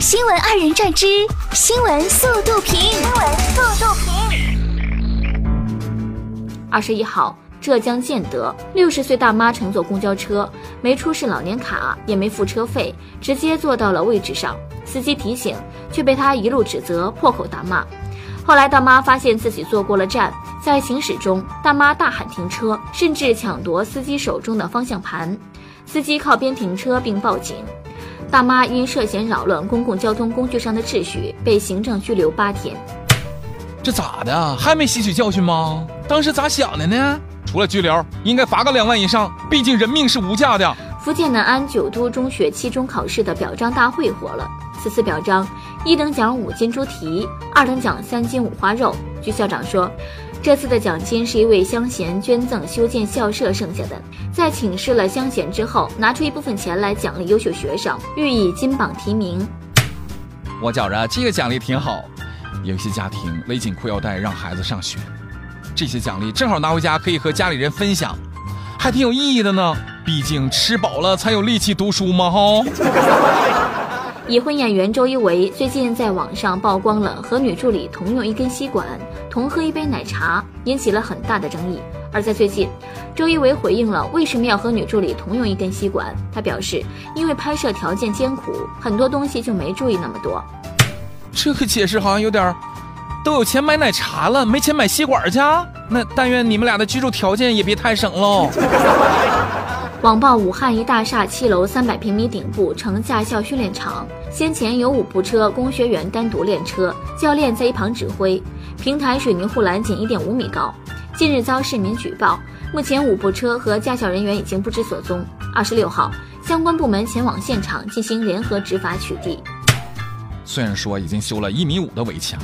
新闻二人转之新闻速度评。新闻速度评。二十一号，浙江建德，六十岁大妈乘坐公交车，没出示老年卡，也没付车费，直接坐到了位置上。司机提醒，却被她一路指责，破口大骂。后来大妈发现自己坐过了站，在行驶中，大妈大喊停车，甚至抢夺司机手中的方向盘。司机靠边停车并报警。大妈因涉嫌扰乱公共交通工具上的秩序，被行政拘留八天。这咋的？还没吸取教训吗？当时咋想的呢？除了拘留，应该罚个两万以上。毕竟人命是无价的。福建南安九都中学期中考试的表彰大会火了。此次表彰，一等奖五斤猪蹄，二等奖三斤五花肉。据校长说，这次的奖金是一位乡贤捐赠修建校舍剩下的，在请示了乡贤之后，拿出一部分钱来奖励优秀学生，寓以金榜题名。我觉着这个奖励挺好，有些家庭勒紧裤腰带让孩子上学，这些奖励正好拿回家可以和家里人分享，还挺有意义的呢。毕竟吃饱了才有力气读书嘛，哈。已婚演员周一围最近在网上曝光了和女助理同用一根吸管、同喝一杯奶茶，引起了很大的争议。而在最近，周一围回应了为什么要和女助理同用一根吸管，他表示，因为拍摄条件艰苦，很多东西就没注意那么多。这个解释好像有点，都有钱买奶茶了，没钱买吸管去？那但愿你们俩的居住条件也别太省喽。网曝武汉一大厦七楼三百平米顶部成驾校训练场，先前有五部车供学员单独练车，教练在一旁指挥。平台水泥护栏仅一点五米高。近日遭市民举报，目前五部车和驾校人员已经不知所踪。二十六号，相关部门前往现场进行联合执法取缔。虽然说已经修了一米五的围墙，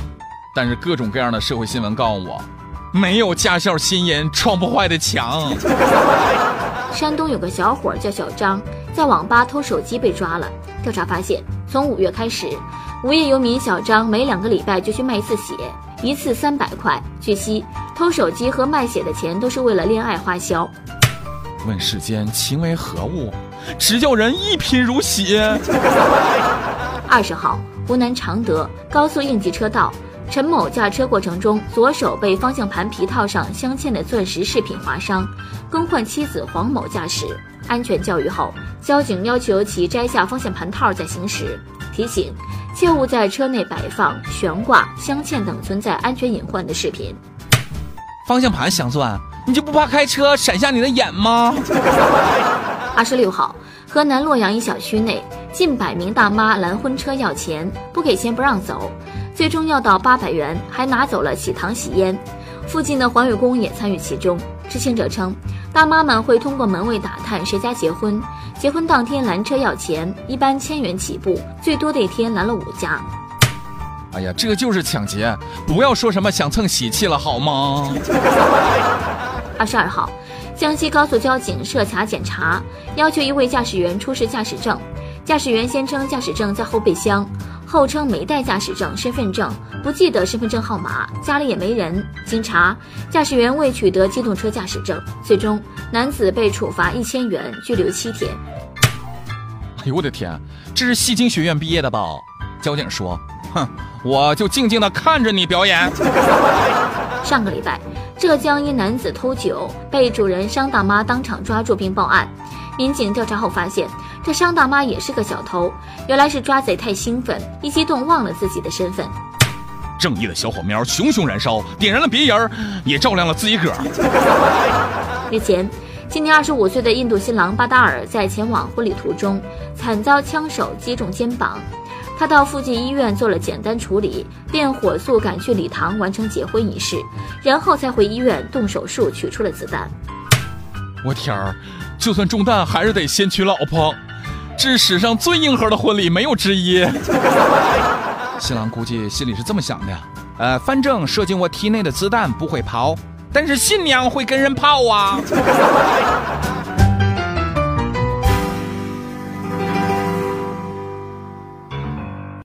但是各种各样的社会新闻告诉我，没有驾校新人撞不坏的墙。山东有个小伙叫小张，在网吧偷手机被抓了。调查发现，从五月开始，无业游民小张每两个礼拜就去卖一次血，一次三百块。据悉，偷手机和卖血的钱都是为了恋爱花销。问世间情为何物，直叫人一贫如洗。二十号，湖南常德高速应急车道。陈某驾车过程中，左手被方向盘皮套上镶嵌的钻石饰品划伤，更换妻子黄某驾驶。安全教育后，交警要求其摘下方向盘套再行驶。提醒：切勿在车内摆放、悬挂、镶嵌等存在安全隐患的饰品。方向盘镶钻，你就不怕开车闪瞎你的眼吗？二十六号，河南洛阳一小区内，近百名大妈拦婚车要钱，不给钱不让走。最终要到八百元，还拿走了喜糖喜烟。附近的环卫工也参与其中。知情者称，大妈们会通过门卫打探谁家结婚，结婚当天拦车要钱，一般千元起步，最多的一天拦了五家。哎呀，这就是抢劫！不要说什么想蹭喜气了，好吗？二十二号，江西高速交警设卡检查，要求一位驾驶员出示驾驶证，驾驶员先称驾驶证在后备箱。后称没带驾驶证、身份证，不记得身份证号码，家里也没人。经查，驾驶员未取得机动车驾驶证，最终男子被处罚一千元，拘留七天。哎呦我的天，这是戏精学院毕业的吧？交警说：“哼，我就静静的看着你表演。”上个礼拜，浙江一男子偷酒，被主人商大妈当场抓住并报案。民警调查后发现。这商大妈也是个小偷，原来是抓贼太兴奋，一激动忘了自己的身份。正义的小火苗熊熊燃烧，点燃了别人，也照亮了自己个儿。日前，今年二十五岁的印度新郎巴达尔在前往婚礼途中，惨遭枪手击中肩膀，他到附近医院做了简单处理，便火速赶去礼堂完成结婚仪式，然后才回医院动手术取出了子弹。我天儿，就算中弹还是得先娶老婆。这是史上最硬核的婚礼，没有之一。新郎估计心里是这么想的：呃，反正射进我体内的子弹不会跑，但是新娘会跟人跑啊。